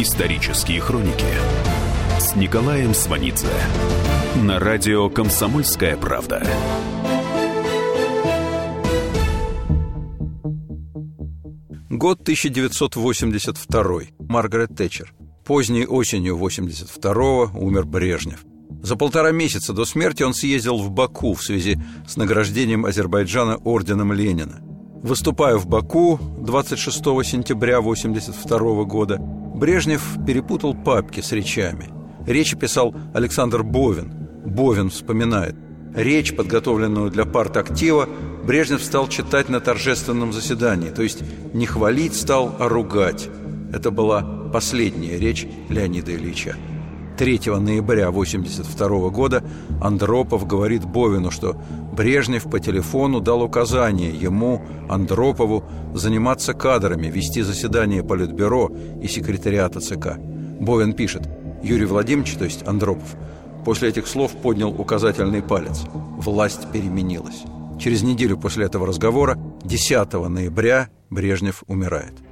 Исторические хроники с Николаем Сванидзе на радио «Комсомольская правда». Год 1982. Маргарет Тэтчер. Поздней осенью 82-го умер Брежнев. За полтора месяца до смерти он съездил в Баку в связи с награждением Азербайджана орденом Ленина. Выступая в Баку 26 сентября 1982 года, Брежнев перепутал папки с речами. Речи писал Александр Бовин. Бовин вспоминает. Речь, подготовленную для партактива, Брежнев стал читать на торжественном заседании, то есть не хвалить стал, а ругать. Это была последняя речь Леонида Ильича. 3 ноября 1982 года Андропов говорит Бовину, что Брежнев по телефону дал указание ему, Андропову, заниматься кадрами, вести заседание Политбюро и секретариата ЦК. Бовин пишет, Юрий Владимирович, то есть Андропов, после этих слов поднял указательный палец. Власть переменилась. Через неделю после этого разговора, 10 ноября, Брежнев умирает.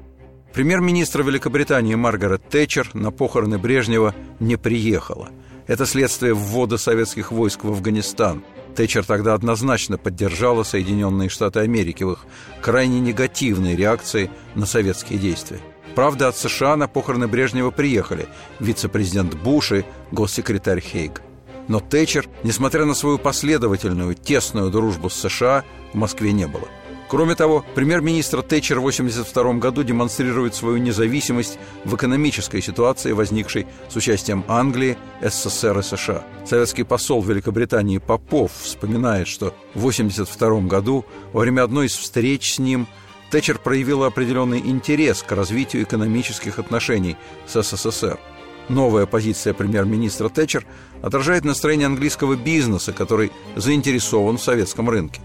Премьер-министр Великобритании Маргарет Тэтчер на похороны Брежнева не приехала. Это следствие ввода советских войск в Афганистан. Тэтчер тогда однозначно поддержала Соединенные Штаты Америки в их крайне негативной реакции на советские действия. Правда, от США на похороны Брежнева приехали вице-президент Буш и госсекретарь Хейг. Но Тэтчер, несмотря на свою последовательную, тесную дружбу с США, в Москве не было – Кроме того, премьер-министр Тэтчер в 1982 году демонстрирует свою независимость в экономической ситуации, возникшей с участием Англии, СССР и США. Советский посол Великобритании Попов вспоминает, что в 1982 году во время одной из встреч с ним Тэтчер проявила определенный интерес к развитию экономических отношений с СССР. Новая позиция премьер-министра Тэтчер отражает настроение английского бизнеса, который заинтересован в советском рынке.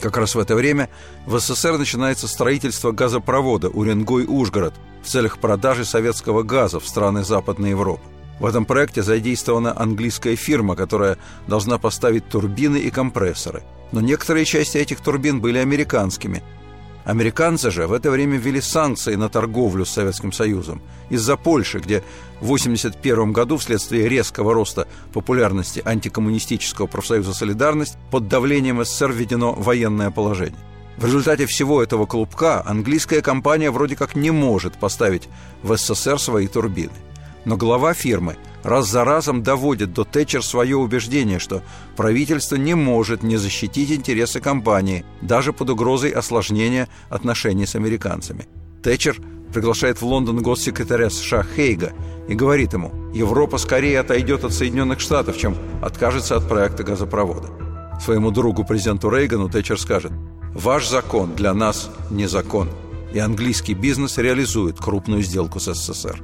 Как раз в это время в СССР начинается строительство газопровода Уренгой-Ужгород в целях продажи советского газа в страны Западной Европы. В этом проекте задействована английская фирма, которая должна поставить турбины и компрессоры. Но некоторые части этих турбин были американскими, Американцы же в это время ввели санкции на торговлю с Советским Союзом из-за Польши, где в 1981 году вследствие резкого роста популярности антикоммунистического профсоюза «Солидарность» под давлением СССР введено военное положение. В результате всего этого клубка английская компания вроде как не может поставить в СССР свои турбины. Но глава фирмы раз за разом доводит до Тэтчер свое убеждение, что правительство не может не защитить интересы компании, даже под угрозой осложнения отношений с американцами. Тэтчер приглашает в Лондон госсекретаря США Хейга и говорит ему, Европа скорее отойдет от Соединенных Штатов, чем откажется от проекта газопровода. Своему другу президенту Рейгану Тэтчер скажет, «Ваш закон для нас не закон, и английский бизнес реализует крупную сделку с СССР».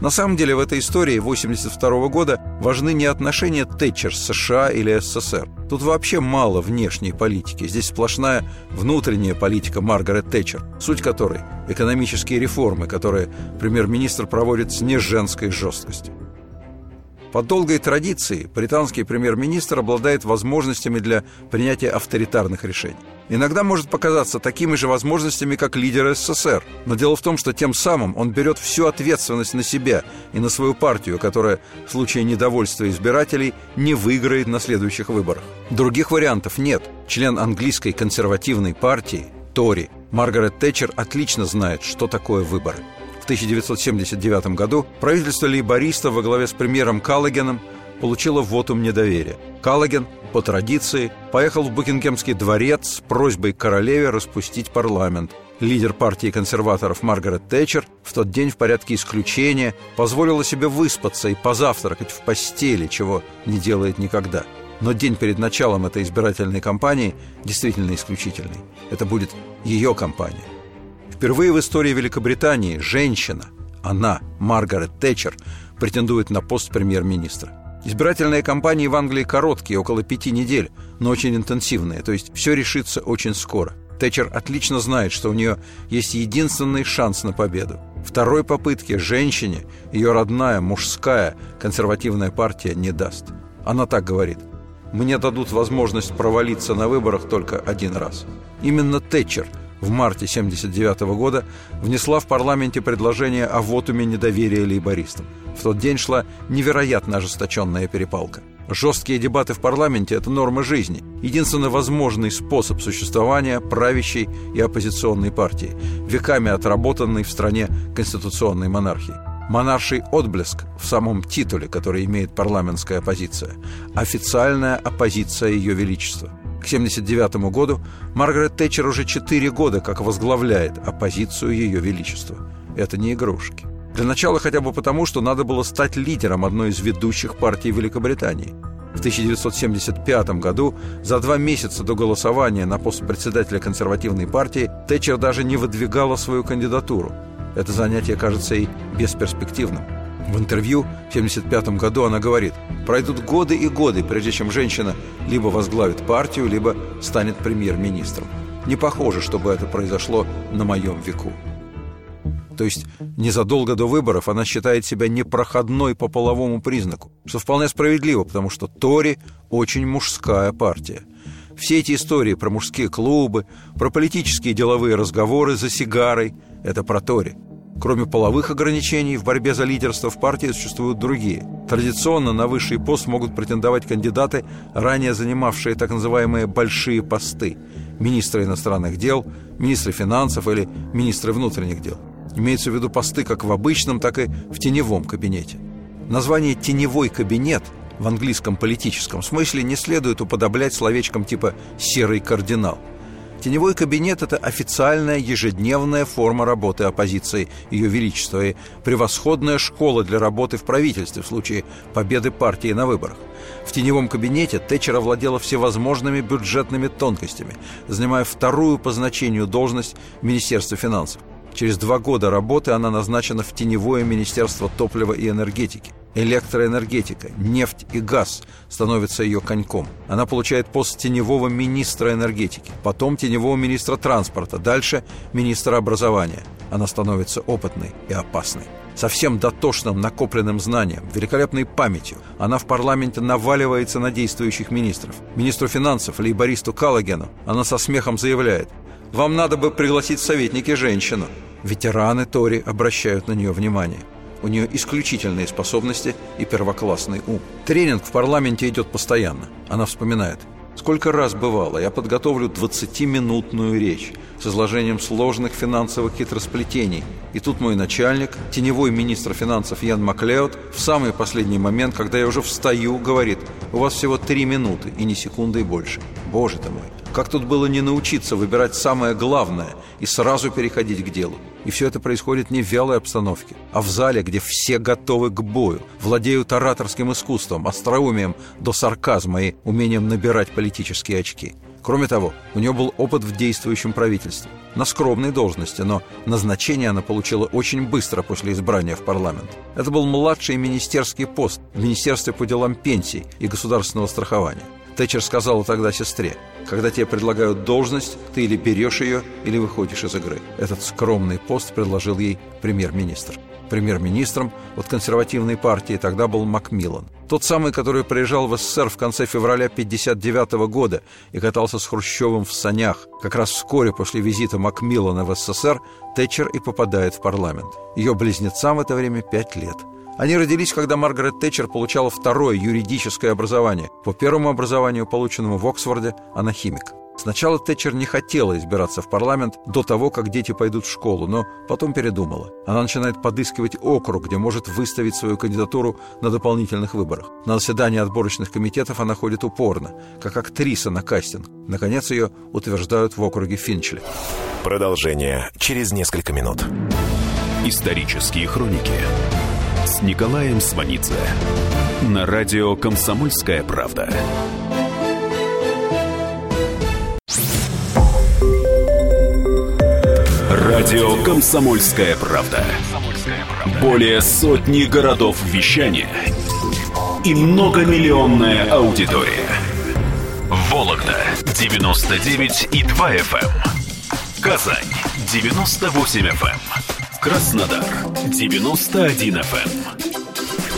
На самом деле в этой истории 1982 года важны не отношения Тэтчер с США или СССР. Тут вообще мало внешней политики. Здесь сплошная внутренняя политика Маргарет Тэтчер, суть которой – экономические реформы, которые премьер-министр проводит с неженской жесткостью. По долгой традиции британский премьер-министр обладает возможностями для принятия авторитарных решений. Иногда может показаться такими же возможностями, как лидер СССР. Но дело в том, что тем самым он берет всю ответственность на себя и на свою партию, которая в случае недовольства избирателей не выиграет на следующих выборах. Других вариантов нет. Член английской консервативной партии, Тори, Маргарет Тэтчер отлично знает, что такое выборы. 1979 году правительство лейбористов во главе с премьером Каллогеном получило вотум недоверия. Каллоген, по традиции, поехал в Букингемский дворец с просьбой королеве распустить парламент. Лидер партии консерваторов Маргарет Тэтчер в тот день в порядке исключения позволила себе выспаться и позавтракать в постели, чего не делает никогда. Но день перед началом этой избирательной кампании действительно исключительный. Это будет ее кампания. Впервые в истории Великобритании женщина, она, Маргарет Тэтчер, претендует на пост премьер-министра. Избирательные кампании в Англии короткие, около пяти недель, но очень интенсивные, то есть все решится очень скоро. Тэтчер отлично знает, что у нее есть единственный шанс на победу. Второй попытки женщине ее родная, мужская, консервативная партия не даст. Она так говорит. «Мне дадут возможность провалиться на выборах только один раз». Именно Тэтчер в марте 1979 года внесла в парламенте предложение о вотуме недоверия лейбористам. В тот день шла невероятно ожесточенная перепалка. Жесткие дебаты в парламенте – это норма жизни, единственно возможный способ существования правящей и оппозиционной партии, веками отработанной в стране конституционной монархии. Монарший отблеск в самом титуле, который имеет парламентская оппозиция, официальная оппозиция Ее Величества. К 1979 году Маргарет Тэтчер уже 4 года как возглавляет оппозицию Ее Величества. Это не игрушки. Для начала хотя бы потому, что надо было стать лидером одной из ведущих партий Великобритании. В 1975 году, за два месяца до голосования на пост председателя консервативной партии, Тэтчер даже не выдвигала свою кандидатуру. Это занятие кажется ей бесперспективным. В интервью в 1975 году она говорит, пройдут годы и годы, прежде чем женщина либо возглавит партию, либо станет премьер-министром. Не похоже, чтобы это произошло на моем веку. То есть незадолго до выборов она считает себя непроходной по половому признаку, что вполне справедливо, потому что Тори очень мужская партия. Все эти истории про мужские клубы, про политические деловые разговоры за сигарой – это про Тори. Кроме половых ограничений, в борьбе за лидерство в партии существуют другие. Традиционно на высший пост могут претендовать кандидаты, ранее занимавшие так называемые «большие посты» – министры иностранных дел, министры финансов или министры внутренних дел. Имеются в виду посты как в обычном, так и в теневом кабинете. Название «теневой кабинет» в английском политическом смысле не следует уподоблять словечком типа «серый кардинал». Теневой кабинет – это официальная ежедневная форма работы оппозиции Ее Величества и превосходная школа для работы в правительстве в случае победы партии на выборах. В теневом кабинете Тэтчер овладела всевозможными бюджетными тонкостями, занимая вторую по значению должность в Министерстве финансов. Через два года работы она назначена в теневое Министерство топлива и энергетики. Электроэнергетика, нефть и газ становятся ее коньком. Она получает пост теневого министра энергетики, потом теневого министра транспорта, дальше министра образования. Она становится опытной и опасной. Со всем дотошным накопленным знанием, великолепной памятью она в парламенте наваливается на действующих министров. Министру финансов, лейбористу Каллогену, она со смехом заявляет «Вам надо бы пригласить в советники женщину». Ветераны Тори обращают на нее внимание. У нее исключительные способности и первоклассный ум. Тренинг в парламенте идет постоянно. Она вспоминает. Сколько раз бывало, я подготовлю 20-минутную речь с изложением сложных финансовых хитросплетений. И тут мой начальник, теневой министр финансов Ян Маклеод, в самый последний момент, когда я уже встаю, говорит, у вас всего три минуты и ни секунды и больше. Боже ты мой, как тут было не научиться выбирать самое главное и сразу переходить к делу? И все это происходит не в вялой обстановке, а в зале, где все готовы к бою, владеют ораторским искусством, остроумием до сарказма и умением набирать политические очки. Кроме того, у нее был опыт в действующем правительстве. На скромной должности, но назначение она получила очень быстро после избрания в парламент. Это был младший министерский пост в Министерстве по делам пенсий и государственного страхования. Тэтчер сказала тогда сестре, когда тебе предлагают должность, ты или берешь ее, или выходишь из игры. Этот скромный пост предложил ей премьер-министр. Премьер-министром от консервативной партии тогда был Макмиллан. Тот самый, который приезжал в СССР в конце февраля 1959 года и катался с Хрущевым в санях. Как раз вскоре после визита Макмиллана в СССР Тэтчер и попадает в парламент. Ее близнецам в это время пять лет – они родились, когда Маргарет Тэтчер получала второе юридическое образование. По первому образованию, полученному в Оксфорде, она химик. Сначала Тэтчер не хотела избираться в парламент до того, как дети пойдут в школу, но потом передумала. Она начинает подыскивать округ, где может выставить свою кандидатуру на дополнительных выборах. На заседании отборочных комитетов она ходит упорно, как актриса на кастинг. Наконец ее утверждают в округе Финчли. Продолжение через несколько минут. Исторические хроники Николаем Сванидзе на радио «Комсомольская правда». Радио «Комсомольская правда». Более сотни городов вещания и многомиллионная аудитория. Вологда 99 и 2 FM. Эм. Казань 98 FM. Краснодар 91 FM.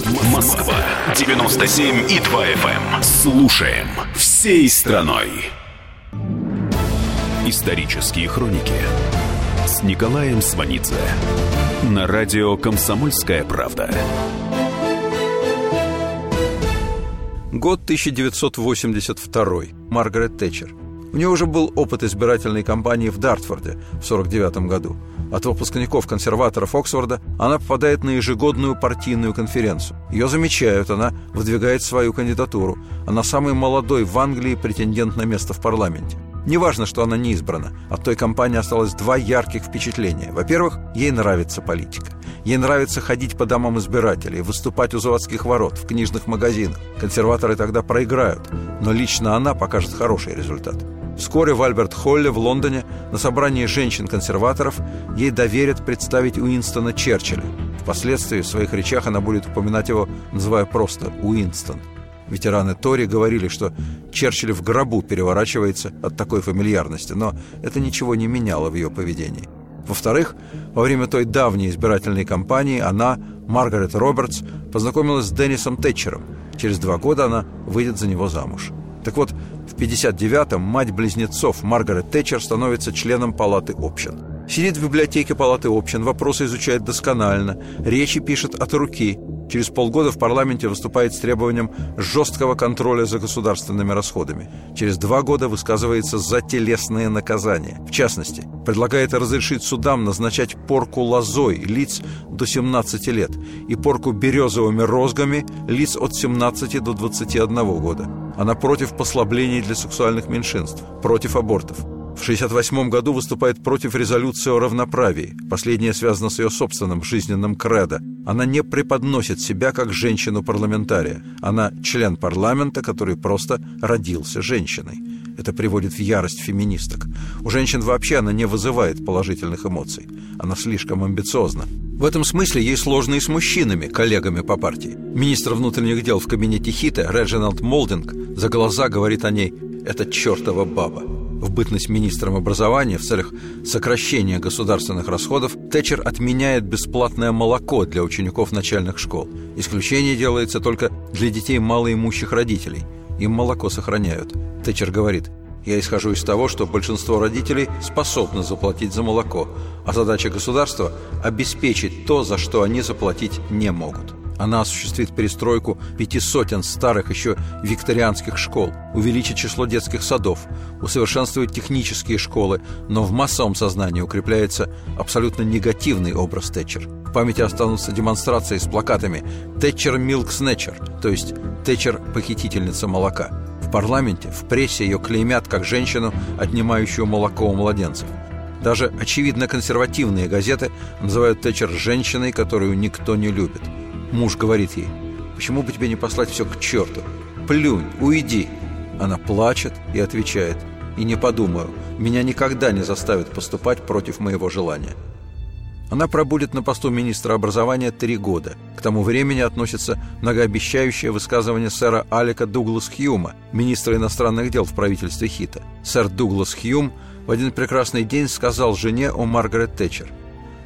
Эм. Москва 97 и 2 FM. Эм. Слушаем всей страной. Исторические хроники с Николаем Сванидзе на радио «Комсомольская правда». Год 1982. Маргарет Тэтчер. У нее уже был опыт избирательной кампании в Дартфорде в 1949 году. От выпускников-консерваторов Оксфорда она попадает на ежегодную партийную конференцию. Ее замечают, она выдвигает свою кандидатуру. Она самый молодой в Англии претендент на место в парламенте. Неважно, что она не избрана. От той кампании осталось два ярких впечатления. Во-первых, ей нравится политика. Ей нравится ходить по домам избирателей, выступать у заводских ворот, в книжных магазинах. Консерваторы тогда проиграют, но лично она покажет хороший результат. Вскоре в Альберт-Холле в Лондоне на собрании женщин-консерваторов ей доверят представить Уинстона Черчилля. Впоследствии в своих речах она будет упоминать его, называя просто Уинстон. Ветераны Тори говорили, что Черчилль в гробу переворачивается от такой фамильярности, но это ничего не меняло в ее поведении. Во-вторых, во время той давней избирательной кампании она, Маргарет Робертс, познакомилась с Деннисом Тэтчером. Через два года она выйдет за него замуж. Так вот, в 59-м мать близнецов Маргарет Тэтчер становится членом Палаты общин. Сидит в библиотеке Палаты общин, вопросы изучает досконально, речи пишет от руки – Через полгода в парламенте выступает с требованием жесткого контроля за государственными расходами. Через два года высказывается за телесные наказания. В частности, предлагает разрешить судам назначать порку лозой лиц до 17 лет и порку березовыми розгами лиц от 17 до 21 года. Она против послаблений для сексуальных меньшинств, против абортов. В 1968 году выступает против резолюции о равноправии. Последняя связана с ее собственным жизненным кредо. Она не преподносит себя как женщину-парламентария. Она член парламента, который просто родился женщиной. Это приводит в ярость феминисток. У женщин вообще она не вызывает положительных эмоций. Она слишком амбициозна. В этом смысле ей сложно и с мужчинами, коллегами по партии. Министр внутренних дел в кабинете Хита Реджиналд Молдинг за глаза говорит о ней «это чертова баба» в бытность министром образования в целях сокращения государственных расходов Тэтчер отменяет бесплатное молоко для учеников начальных школ. Исключение делается только для детей малоимущих родителей. Им молоко сохраняют. Тэтчер говорит, я исхожу из того, что большинство родителей способны заплатить за молоко, а задача государства – обеспечить то, за что они заплатить не могут. Она осуществит перестройку пяти сотен старых еще викторианских школ, увеличит число детских садов, усовершенствует технические школы, но в массовом сознании укрепляется абсолютно негативный образ Тэтчер. В памяти останутся демонстрации с плакатами «Тэтчер Милк Снетчер», то есть «Тэтчер – похитительница молока». В парламенте, в прессе ее клеймят как женщину, отнимающую молоко у младенцев. Даже очевидно консервативные газеты называют Тэтчер женщиной, которую никто не любит – Муж говорит ей, почему бы тебе не послать все к черту? Плюнь, уйди. Она плачет и отвечает, и не подумаю, меня никогда не заставят поступать против моего желания. Она пробудет на посту министра образования три года. К тому времени относится многообещающее высказывание сэра Алика Дуглас Хьюма, министра иностранных дел в правительстве Хита. Сэр Дуглас Хьюм в один прекрасный день сказал жене о Маргарет Тэтчер.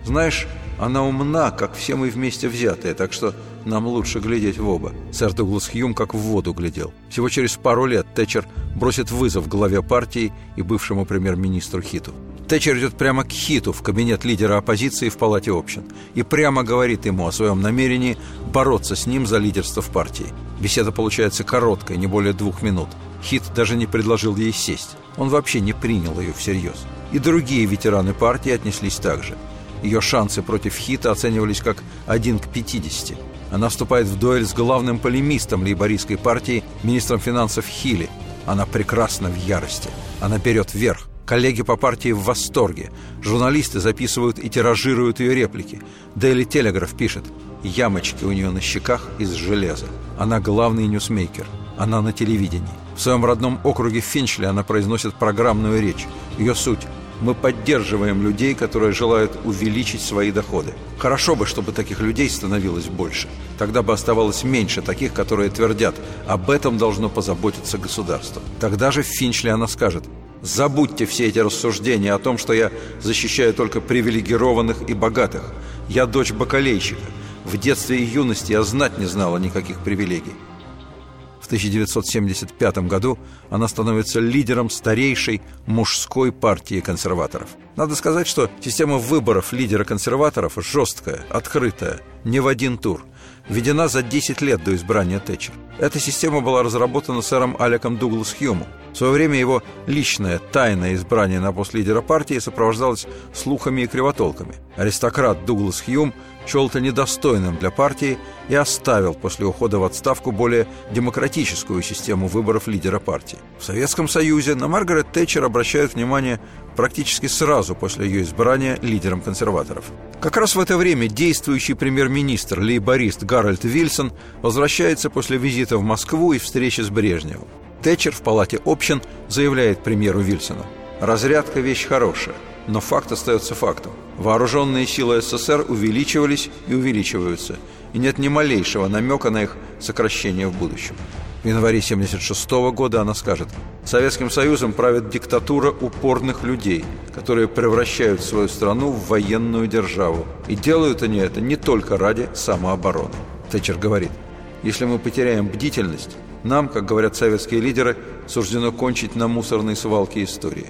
«Знаешь, она умна, как все мы вместе взятые, так что нам лучше глядеть в оба. Сэр Дуглас Хьюм как в воду глядел. Всего через пару лет Тэтчер бросит вызов главе партии и бывшему премьер-министру Хиту. Тэтчер идет прямо к Хиту в кабинет лидера оппозиции в Палате общин и прямо говорит ему о своем намерении бороться с ним за лидерство в партии. Беседа получается короткой, не более двух минут. Хит даже не предложил ей сесть. Он вообще не принял ее всерьез. И другие ветераны партии отнеслись так же. Ее шансы против Хита оценивались как 1 к 50. Она вступает в дуэль с главным полемистом лейбористской партии, министром финансов Хилли. Она прекрасна в ярости. Она берет верх. Коллеги по партии в восторге. Журналисты записывают и тиражируют ее реплики. Дейли Телеграф пишет «Ямочки у нее на щеках из железа». Она главный ньюсмейкер. Она на телевидении. В своем родном округе Финчли она произносит программную речь. Ее суть мы поддерживаем людей, которые желают увеличить свои доходы. Хорошо бы, чтобы таких людей становилось больше. Тогда бы оставалось меньше таких, которые твердят, об этом должно позаботиться государство. Тогда же Финчли она скажет, забудьте все эти рассуждения о том, что я защищаю только привилегированных и богатых. Я дочь бакалейщика. В детстве и юности я знать не знала никаких привилегий. В 1975 году она становится лидером старейшей мужской партии консерваторов. Надо сказать, что система выборов лидера консерваторов жесткая, открытая, не в один тур – введена за 10 лет до избрания Тэтчер. Эта система была разработана сэром Алеком Дуглас Хьюмом. В свое время его личное, тайное избрание на пост лидера партии сопровождалось слухами и кривотолками. Аристократ Дуглас Хьюм счел это недостойным для партии и оставил после ухода в отставку более демократическую систему выборов лидера партии. В Советском Союзе на Маргарет Тэтчер обращают внимание практически сразу после ее избрания лидером консерваторов. Как раз в это время действующий премьер-министр, лейборист Гарольд Вильсон возвращается после визита в Москву и встречи с Брежневым. Тэтчер в палате общин заявляет премьеру Вильсону «Разрядка – вещь хорошая, но факт остается фактом. Вооруженные силы СССР увеличивались и увеличиваются, и нет ни малейшего намека на их сокращение в будущем. В январе 1976 года она скажет, «Советским Союзом правит диктатура упорных людей, которые превращают свою страну в военную державу. И делают они это не только ради самообороны». Тэтчер говорит, «Если мы потеряем бдительность, нам, как говорят советские лидеры, суждено кончить на мусорной свалке истории».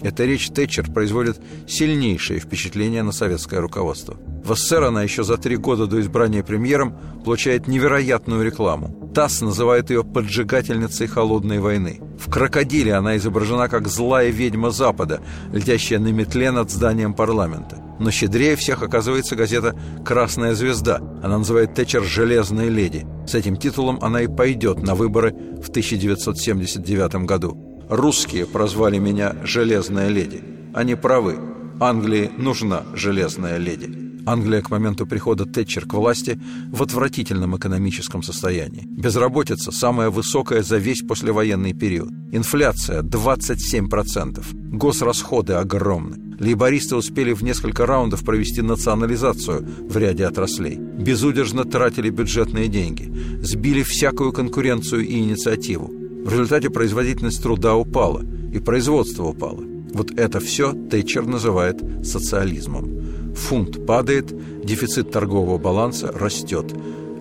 Эта речь Тэтчер производит сильнейшее впечатление на советское руководство. В СССР она еще за три года до избрания премьером получает невероятную рекламу. ТАСС называет ее поджигательницей холодной войны. В «Крокодиле» она изображена как злая ведьма Запада, летящая на метле над зданием парламента. Но щедрее всех оказывается газета «Красная звезда». Она называет Тэтчер «Железная леди». С этим титулом она и пойдет на выборы в 1979 году. Русские прозвали меня «железная леди». Они правы. Англии нужна железная леди. Англия к моменту прихода Тэтчер к власти в отвратительном экономическом состоянии. Безработица самая высокая за весь послевоенный период. Инфляция 27%. Госрасходы огромны. Лейбористы успели в несколько раундов провести национализацию в ряде отраслей. Безудержно тратили бюджетные деньги. Сбили всякую конкуренцию и инициативу. В результате производительность труда упала, и производство упало. Вот это все Тэтчер называет социализмом. Фунт падает, дефицит торгового баланса растет.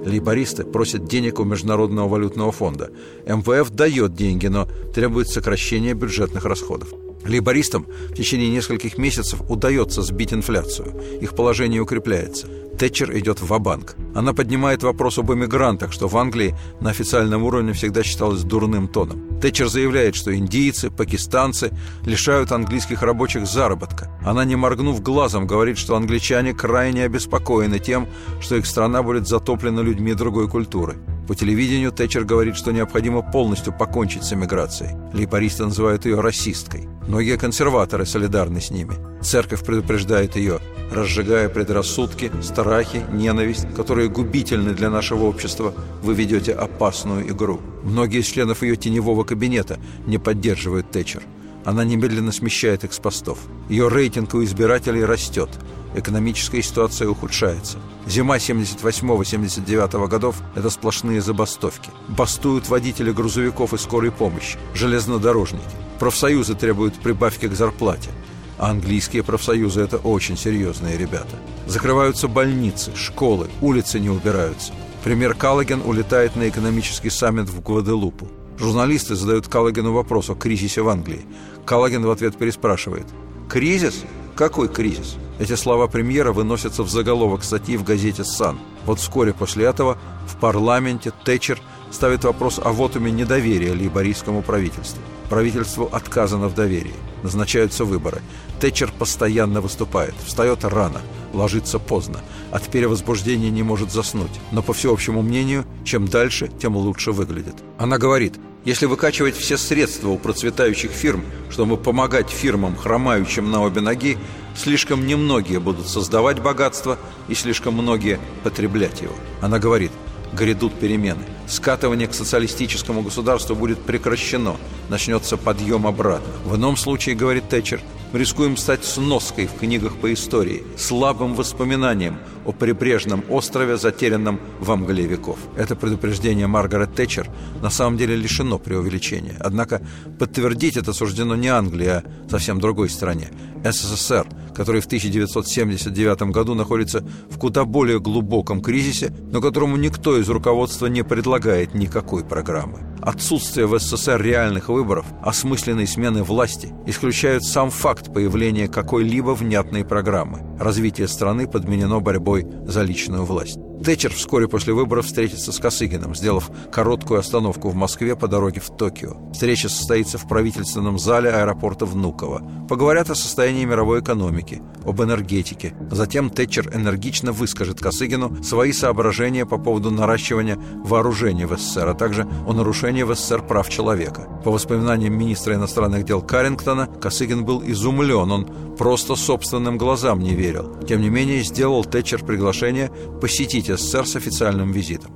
Лейбористы просят денег у Международного валютного фонда. МВФ дает деньги, но требует сокращения бюджетных расходов. Лейбористам в течение нескольких месяцев удается сбить инфляцию. Их положение укрепляется. Тэтчер идет в банк Она поднимает вопрос об эмигрантах, что в Англии на официальном уровне всегда считалось дурным тоном. Тэтчер заявляет, что индийцы, пакистанцы лишают английских рабочих заработка. Она, не моргнув глазом, говорит, что англичане крайне обеспокоены тем, что их страна будет затоплена людьми другой культуры. По телевидению Тэтчер говорит, что необходимо полностью покончить с эмиграцией. Лейбористы называют ее расисткой. Многие консерваторы солидарны с ними. Церковь предупреждает ее, разжигая предрассудки, страхи, ненависть, которые губительны для нашего общества, вы ведете опасную игру. Многие из членов ее теневого кабинета не поддерживают Тэтчер. Она немедленно смещает их с постов. Ее рейтинг у избирателей растет – экономическая ситуация ухудшается. Зима 78-79 годов – это сплошные забастовки. Бастуют водители грузовиков и скорой помощи, железнодорожники. Профсоюзы требуют прибавки к зарплате. А английские профсоюзы – это очень серьезные ребята. Закрываются больницы, школы, улицы не убираются. Премьер Каллоген улетает на экономический саммит в Гваделупу. Журналисты задают Каллогену вопрос о кризисе в Англии. Каллоген в ответ переспрашивает. «Кризис? Какой кризис?» Эти слова премьера выносятся в заголовок статьи в газете «Сан». Вот вскоре после этого в парламенте Тэтчер ставит вопрос о вотуме недоверия лейбористскому правительству. Правительству отказано в доверии. Назначаются выборы. Тэтчер постоянно выступает, встает рано, ложится поздно. От перевозбуждения не может заснуть. Но, по всеобщему мнению, чем дальше, тем лучше выглядит. Она говорит, если выкачивать все средства у процветающих фирм, чтобы помогать фирмам, хромающим на обе ноги, слишком немногие будут создавать богатство и слишком многие потреблять его. Она говорит, грядут перемены. Скатывание к социалистическому государству будет прекращено, начнется подъем обратно. В ином случае, говорит Тэтчер, мы рискуем стать сноской в книгах по истории, слабым воспоминанием о прибрежном острове, затерянном в мгле веков. Это предупреждение Маргарет Тэтчер на самом деле лишено преувеличения. Однако подтвердить это суждено не Англии, а совсем другой стране – СССР, который в 1979 году находится в куда более глубоком кризисе, но которому никто из руководства не предлагает никакой программы. Отсутствие в СССР реальных выборов, осмысленной смены власти, исключают сам факт появления какой-либо внятной программы. Развитие страны подменено борьбой за личную власть. Тэтчер вскоре после выборов встретится с Косыгиным, сделав короткую остановку в Москве по дороге в Токио. Встреча состоится в правительственном зале аэропорта Внуково. Поговорят о состоянии мировой экономики, об энергетике. Затем Тэтчер энергично выскажет Косыгину свои соображения по поводу наращивания вооружений в СССР, а также о нарушении в СССР прав человека. По воспоминаниям министра иностранных дел Карингтона, Косыгин был изумлен, он просто собственным глазам не верил. Тем не менее, сделал Тэтчер приглашение посетить посетить СССР с официальным визитом.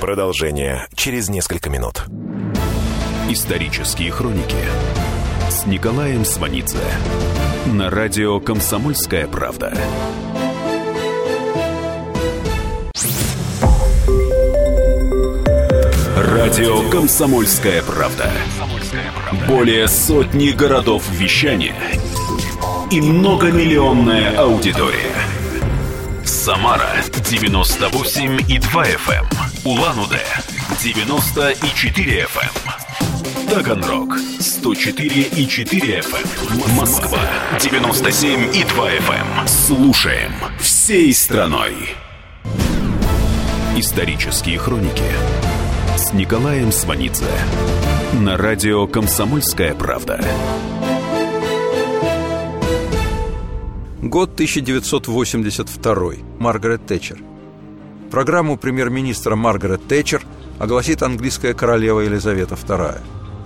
Продолжение через несколько минут. Исторические хроники с Николаем Сванидзе на радио «Комсомольская правда». Радио «Комсомольская правда». Более сотни городов вещания и многомиллионная аудитория. Самара 98 и 2 FM. Эм. Улан-Удэ 94 FM. Эм. Таганрог 104 и 4 FM. Эм. Москва 97 и 2 FM. Слушаем всей страной. Исторические хроники с Николаем Сванидзе на радио «Комсомольская правда». Год 1982. Маргарет Тэтчер. Программу премьер-министра Маргарет Тэтчер огласит английская королева Елизавета II.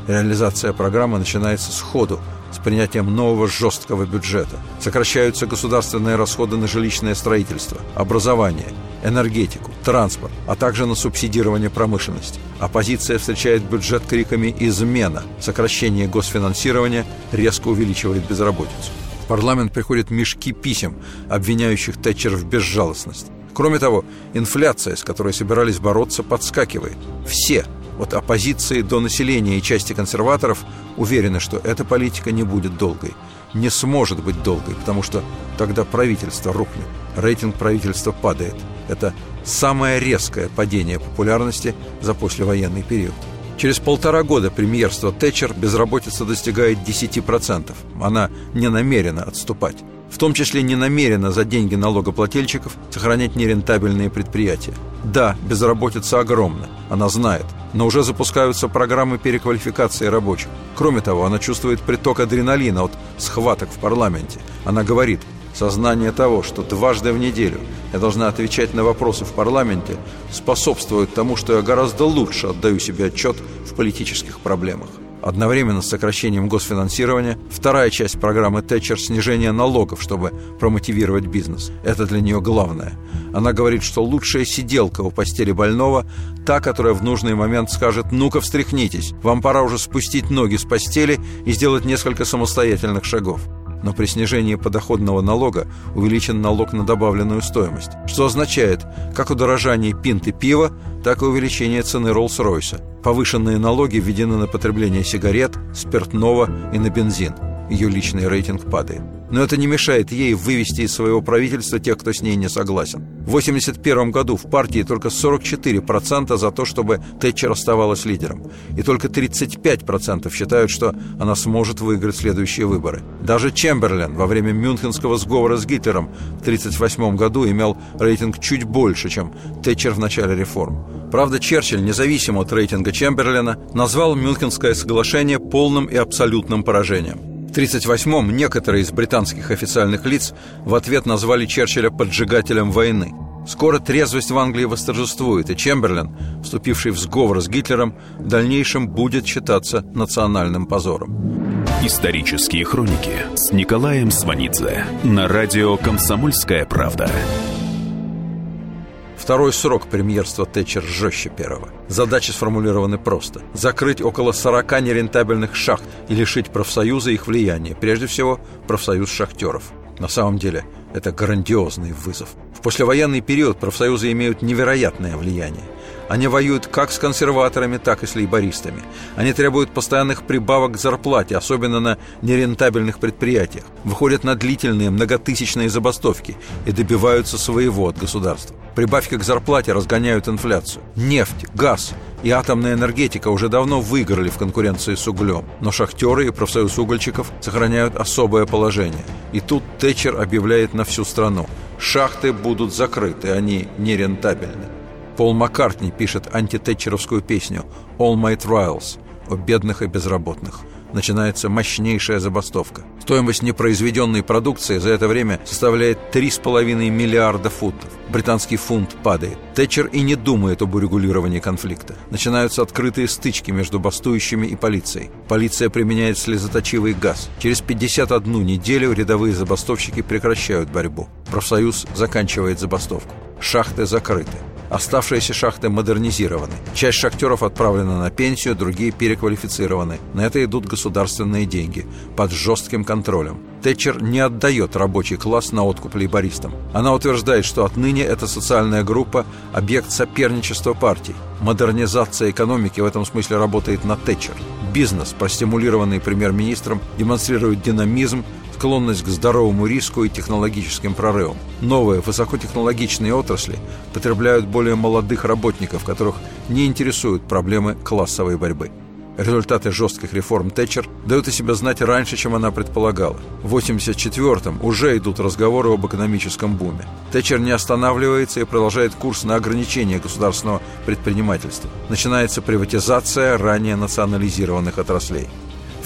Реализация программы начинается сходу, с принятием нового жесткого бюджета. Сокращаются государственные расходы на жилищное строительство, образование, энергетику, транспорт, а также на субсидирование промышленности. Оппозиция встречает бюджет криками «измена». Сокращение госфинансирования резко увеличивает безработицу парламент приходят мешки писем, обвиняющих Тэтчер в безжалостности. Кроме того, инфляция, с которой собирались бороться, подскакивает. Все, от оппозиции до населения и части консерваторов, уверены, что эта политика не будет долгой. Не сможет быть долгой, потому что тогда правительство рухнет. Рейтинг правительства падает. Это самое резкое падение популярности за послевоенный период. Через полтора года премьерства Тэтчер безработица достигает 10%. Она не намерена отступать. В том числе не намерена за деньги налогоплательщиков сохранять нерентабельные предприятия. Да, безработица огромна, она знает, но уже запускаются программы переквалификации рабочих. Кроме того, она чувствует приток адреналина от схваток в парламенте. Она говорит, Сознание того, что дважды в неделю я должна отвечать на вопросы в парламенте, способствует тому, что я гораздо лучше отдаю себе отчет в политических проблемах. Одновременно с сокращением госфинансирования вторая часть программы Тэтчер – снижение налогов, чтобы промотивировать бизнес. Это для нее главное. Она говорит, что лучшая сиделка у постели больного – та, которая в нужный момент скажет «ну-ка, встряхнитесь, вам пора уже спустить ноги с постели и сделать несколько самостоятельных шагов» но при снижении подоходного налога увеличен налог на добавленную стоимость, что означает как удорожание пинты пива, так и увеличение цены Роллс-Ройса. Повышенные налоги введены на потребление сигарет, спиртного и на бензин. Ее личный рейтинг падает. Но это не мешает ей вывести из своего правительства тех, кто с ней не согласен. В 1981 году в партии только 44% за то, чтобы Тэтчер оставалась лидером. И только 35% считают, что она сможет выиграть следующие выборы. Даже Чемберлен во время Мюнхенского сговора с Гитлером в 1938 году имел рейтинг чуть больше, чем Тэтчер в начале реформ. Правда, Черчилль, независимо от рейтинга Чемберлена, назвал Мюнхенское соглашение полным и абсолютным поражением. 1938-м некоторые из британских официальных лиц в ответ назвали Черчилля поджигателем войны. Скоро трезвость в Англии восторжествует, и Чемберлен, вступивший в сговор с Гитлером, в дальнейшем будет считаться национальным позором. Исторические хроники с Николаем Сванидзе на радио «Комсомольская правда». Второй срок премьерства Тэтчер жестче первого. Задачи сформулированы просто. Закрыть около 40 нерентабельных шахт и лишить профсоюза их влияния. Прежде всего, профсоюз шахтеров. На самом деле, это грандиозный вызов. В послевоенный период профсоюзы имеют невероятное влияние. Они воюют как с консерваторами, так и с лейбористами. Они требуют постоянных прибавок к зарплате, особенно на нерентабельных предприятиях. Выходят на длительные многотысячные забастовки и добиваются своего от государства. Прибавки к зарплате разгоняют инфляцию. Нефть, газ и атомная энергетика уже давно выиграли в конкуренции с углем. Но шахтеры и профсоюз угольщиков сохраняют особое положение. И тут Тэтчер объявляет на всю страну. Шахты будут закрыты, они нерентабельны. Пол Маккартни пишет антитетчеровскую песню «All My Trials» о бедных и безработных. Начинается мощнейшая забастовка. Стоимость непроизведенной продукции за это время составляет 3,5 миллиарда фунтов. Британский фунт падает. Тэтчер и не думает об урегулировании конфликта. Начинаются открытые стычки между бастующими и полицией. Полиция применяет слезоточивый газ. Через 51 неделю рядовые забастовщики прекращают борьбу. Профсоюз заканчивает забастовку. Шахты закрыты. Оставшиеся шахты модернизированы. Часть шахтеров отправлена на пенсию, другие переквалифицированы. На это идут государственные деньги, под жестким контролем. Тэтчер не отдает рабочий класс на откуп лейбористам. Она утверждает, что отныне эта социальная группа – объект соперничества партий. Модернизация экономики в этом смысле работает на Тэтчер. Бизнес, простимулированный премьер-министром, демонстрирует динамизм, склонность к здоровому риску и технологическим прорывам. Новые высокотехнологичные отрасли потребляют более молодых работников, которых не интересуют проблемы классовой борьбы. Результаты жестких реформ Тэтчер дают о себе знать раньше, чем она предполагала. В 1984-м уже идут разговоры об экономическом буме. Тэтчер не останавливается и продолжает курс на ограничение государственного предпринимательства. Начинается приватизация ранее национализированных отраслей.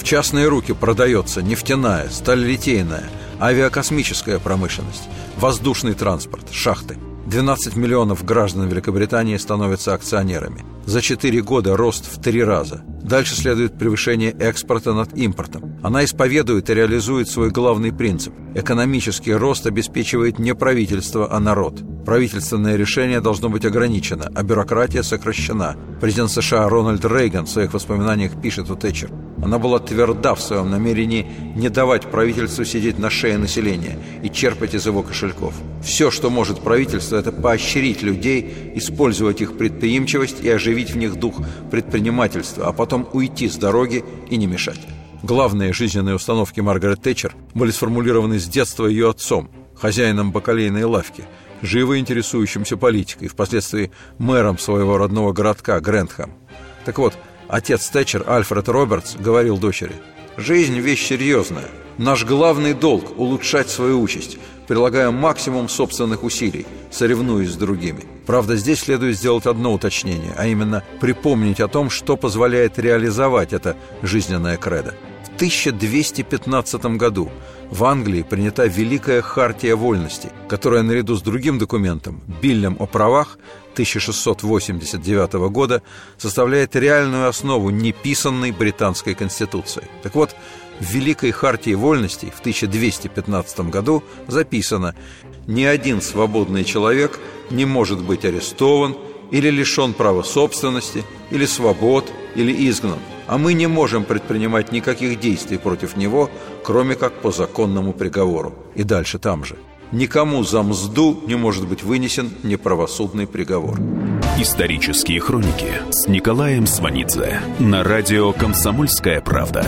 В частные руки продается нефтяная, сталелитейная, авиакосмическая промышленность, воздушный транспорт, шахты. 12 миллионов граждан Великобритании становятся акционерами. За 4 года рост в три раза. Дальше следует превышение экспорта над импортом. Она исповедует и реализует свой главный принцип. Экономический рост обеспечивает не правительство, а народ. Правительственное решение должно быть ограничено, а бюрократия сокращена. Президент США Рональд Рейган в своих воспоминаниях пишет о Тэтчер. Она была тверда в своем намерении не давать правительству сидеть на шее населения и черпать из его кошельков. Все, что может правительство, это поощрить людей, использовать их предприимчивость и оживить в них дух предпринимательства, а потом уйти с дороги и не мешать. Главные жизненные установки Маргарет Тэтчер были сформулированы с детства ее отцом, хозяином бакалейной лавки, живо интересующимся политикой, впоследствии мэром своего родного городка Грэндхэм. Так вот, отец Тэтчер, Альфред Робертс, говорил дочери, «Жизнь – вещь серьезная. Наш главный долг – улучшать свою участь, прилагая максимум собственных усилий, соревнуясь с другими. Правда, здесь следует сделать одно уточнение, а именно припомнить о том, что позволяет реализовать это жизненное кредо. В 1215 году в Англии принята Великая Хартия Вольностей, которая наряду с другим документом, Биллем о правах 1689 года, составляет реальную основу неписанной британской конституции. Так вот, в Великой Хартии Вольностей в 1215 году записано «Ни один свободный человек не может быть арестован или лишен права собственности, или свобод, или изгнан, а мы не можем предпринимать никаких действий против него, кроме как по законному приговору». И дальше там же. Никому за мзду не может быть вынесен неправосудный приговор. Исторические хроники с Николаем Сванидзе на радио «Комсомольская правда».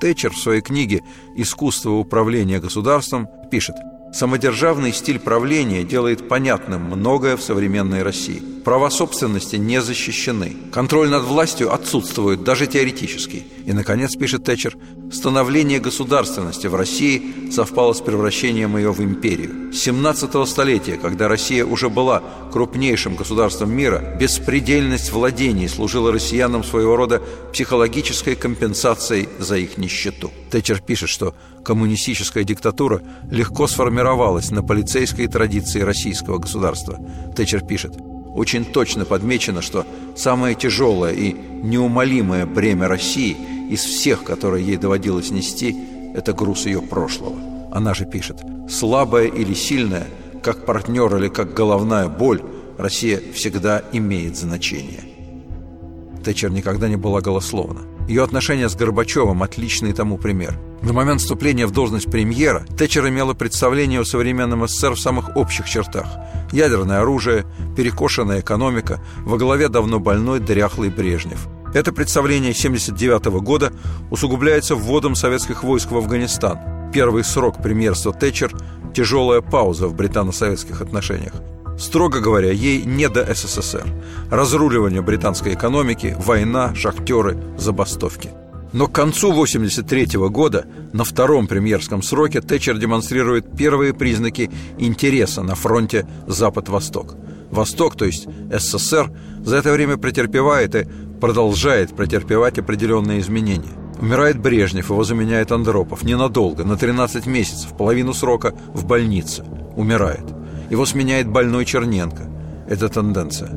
Тэтчер в своей книге «Искусство управления государством» пишет «Самодержавный стиль правления делает понятным многое в современной России. Права собственности не защищены. Контроль над властью отсутствует, даже теоретически. И, наконец, пишет Тэтчер, становление государственности в России совпало с превращением ее в империю. С 17 столетия, когда Россия уже была крупнейшим государством мира, беспредельность владений служила россиянам своего рода психологической компенсацией за их нищету. Тэтчер пишет, что коммунистическая диктатура легко сформировалась на полицейской традиции российского государства. Тэтчер пишет, очень точно подмечено, что самое тяжелое и неумолимое бремя России из всех, которые ей доводилось нести, это груз ее прошлого. Она же пишет, слабая или сильная, как партнер или как головная боль, Россия всегда имеет значение. Тэтчер никогда не была голословна. Ее отношения с Горбачевым – отличный тому пример. На момент вступления в должность премьера Тэтчер имела представление о современном СССР в самых общих чертах. Ядерное оружие, перекошенная экономика, во главе давно больной дряхлый Брежнев. Это представление 1979 года усугубляется вводом советских войск в Афганистан. Первый срок премьерства Тэтчер – тяжелая пауза в британо-советских отношениях. Строго говоря, ей не до СССР. Разруливание британской экономики, война, шахтеры, забастовки – но к концу 1983 года, на втором премьерском сроке, Тэтчер демонстрирует первые признаки интереса на фронте Запад-Восток. Восток, то есть СССР, за это время претерпевает и продолжает претерпевать определенные изменения. Умирает Брежнев, его заменяет Андропов. Ненадолго, на 13 месяцев, половину срока в больнице. Умирает. Его сменяет больной Черненко. Это тенденция.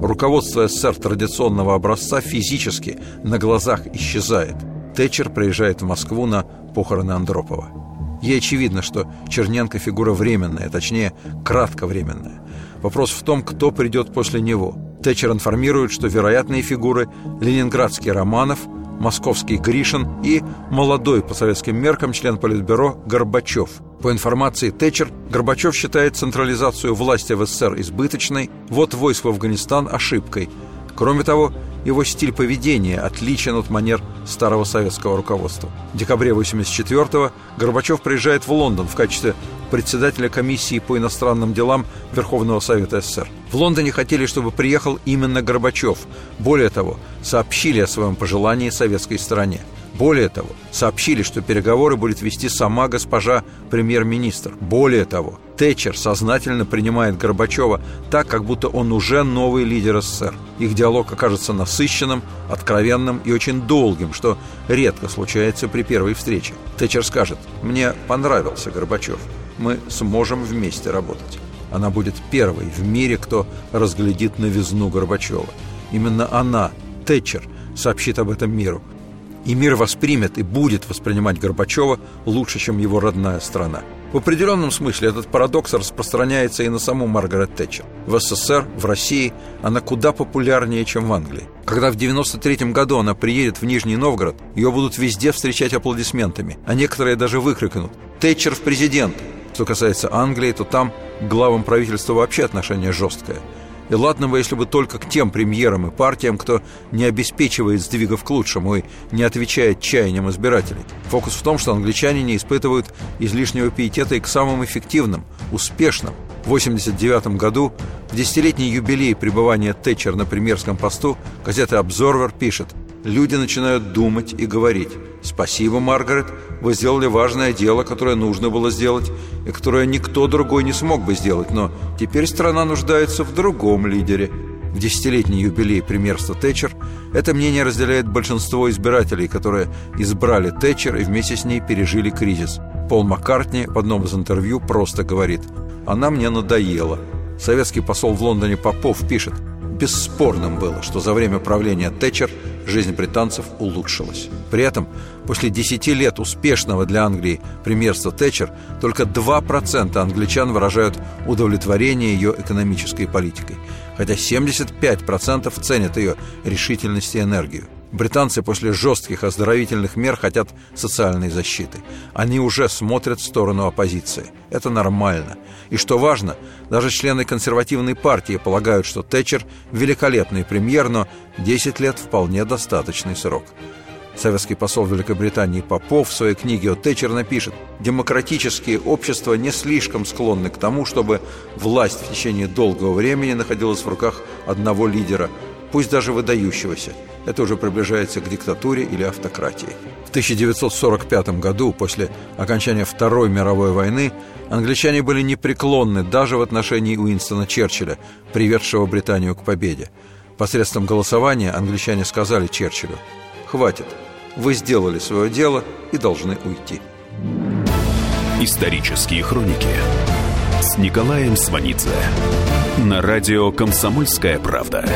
Руководство СССР традиционного образца физически на глазах исчезает. Тэтчер приезжает в Москву на похороны Андропова. Ей очевидно, что Черненко фигура временная, точнее, кратковременная. Вопрос в том, кто придет после него. Тэтчер информирует, что вероятные фигуры – ленинградский Романов, московский Гришин и молодой по советским меркам член Политбюро Горбачев – по информации Тэтчер, Горбачев считает централизацию власти в СССР избыточной, вот войск в Афганистан – ошибкой. Кроме того, его стиль поведения отличен от манер старого советского руководства. В декабре 1984-го Горбачев приезжает в Лондон в качестве председателя комиссии по иностранным делам Верховного Совета СССР. В Лондоне хотели, чтобы приехал именно Горбачев. Более того, сообщили о своем пожелании советской стороне. Более того, сообщили, что переговоры будет вести сама госпожа премьер-министр. Более того, Тэтчер сознательно принимает Горбачева так, как будто он уже новый лидер СССР. Их диалог окажется насыщенным, откровенным и очень долгим, что редко случается при первой встрече. Тэтчер скажет «Мне понравился Горбачев. Мы сможем вместе работать». Она будет первой в мире, кто разглядит новизну Горбачева. Именно она, Тэтчер, сообщит об этом миру – и мир воспримет и будет воспринимать Горбачева лучше, чем его родная страна. В определенном смысле этот парадокс распространяется и на саму Маргарет Тэтчер. В СССР, в России она куда популярнее, чем в Англии. Когда в 93 году она приедет в Нижний Новгород, ее будут везде встречать аплодисментами, а некоторые даже выкрикнут «Тэтчер в президент!». Что касается Англии, то там главам правительства вообще отношение жесткое – и ладно бы, если бы только к тем премьерам и партиям, кто не обеспечивает сдвигов к лучшему и не отвечает чаяниям избирателей. Фокус в том, что англичане не испытывают излишнего пиетета и к самым эффективным, успешным. В 1989 году, в десятилетний юбилей пребывания Тэтчер на премьерском посту, газета «Обзорвер» пишет «Люди начинают думать и говорить. Спасибо, Маргарет, вы сделали важное дело, которое нужно было сделать, и которое никто другой не смог бы сделать, но теперь страна нуждается в другом лидере. В десятилетний юбилей премьерства Тэтчер это мнение разделяет большинство избирателей, которые избрали Тэтчер и вместе с ней пережили кризис. Пол Маккартни в одном из интервью просто говорит «Она мне надоела». Советский посол в Лондоне Попов пишет Бесспорным было, что за время правления Тэтчер жизнь британцев улучшилась. При этом после 10 лет успешного для Англии премьерства Тэтчер только 2% англичан выражают удовлетворение ее экономической политикой, хотя 75% ценят ее решительность и энергию. Британцы после жестких оздоровительных мер хотят социальной защиты. Они уже смотрят в сторону оппозиции. Это нормально. И что важно, даже члены консервативной партии полагают, что Тэтчер – великолепный премьер, но 10 лет – вполне достаточный срок. Советский посол Великобритании Попов в своей книге о Тэтчер напишет «Демократические общества не слишком склонны к тому, чтобы власть в течение долгого времени находилась в руках одного лидера, пусть даже выдающегося – это уже приближается к диктатуре или автократии. В 1945 году, после окончания Второй мировой войны, англичане были непреклонны даже в отношении Уинстона Черчилля, приведшего Британию к победе. Посредством голосования англичане сказали Черчиллю «Хватит, вы сделали свое дело и должны уйти». Исторические хроники с Николаем Сванидзе на радио «Комсомольская правда».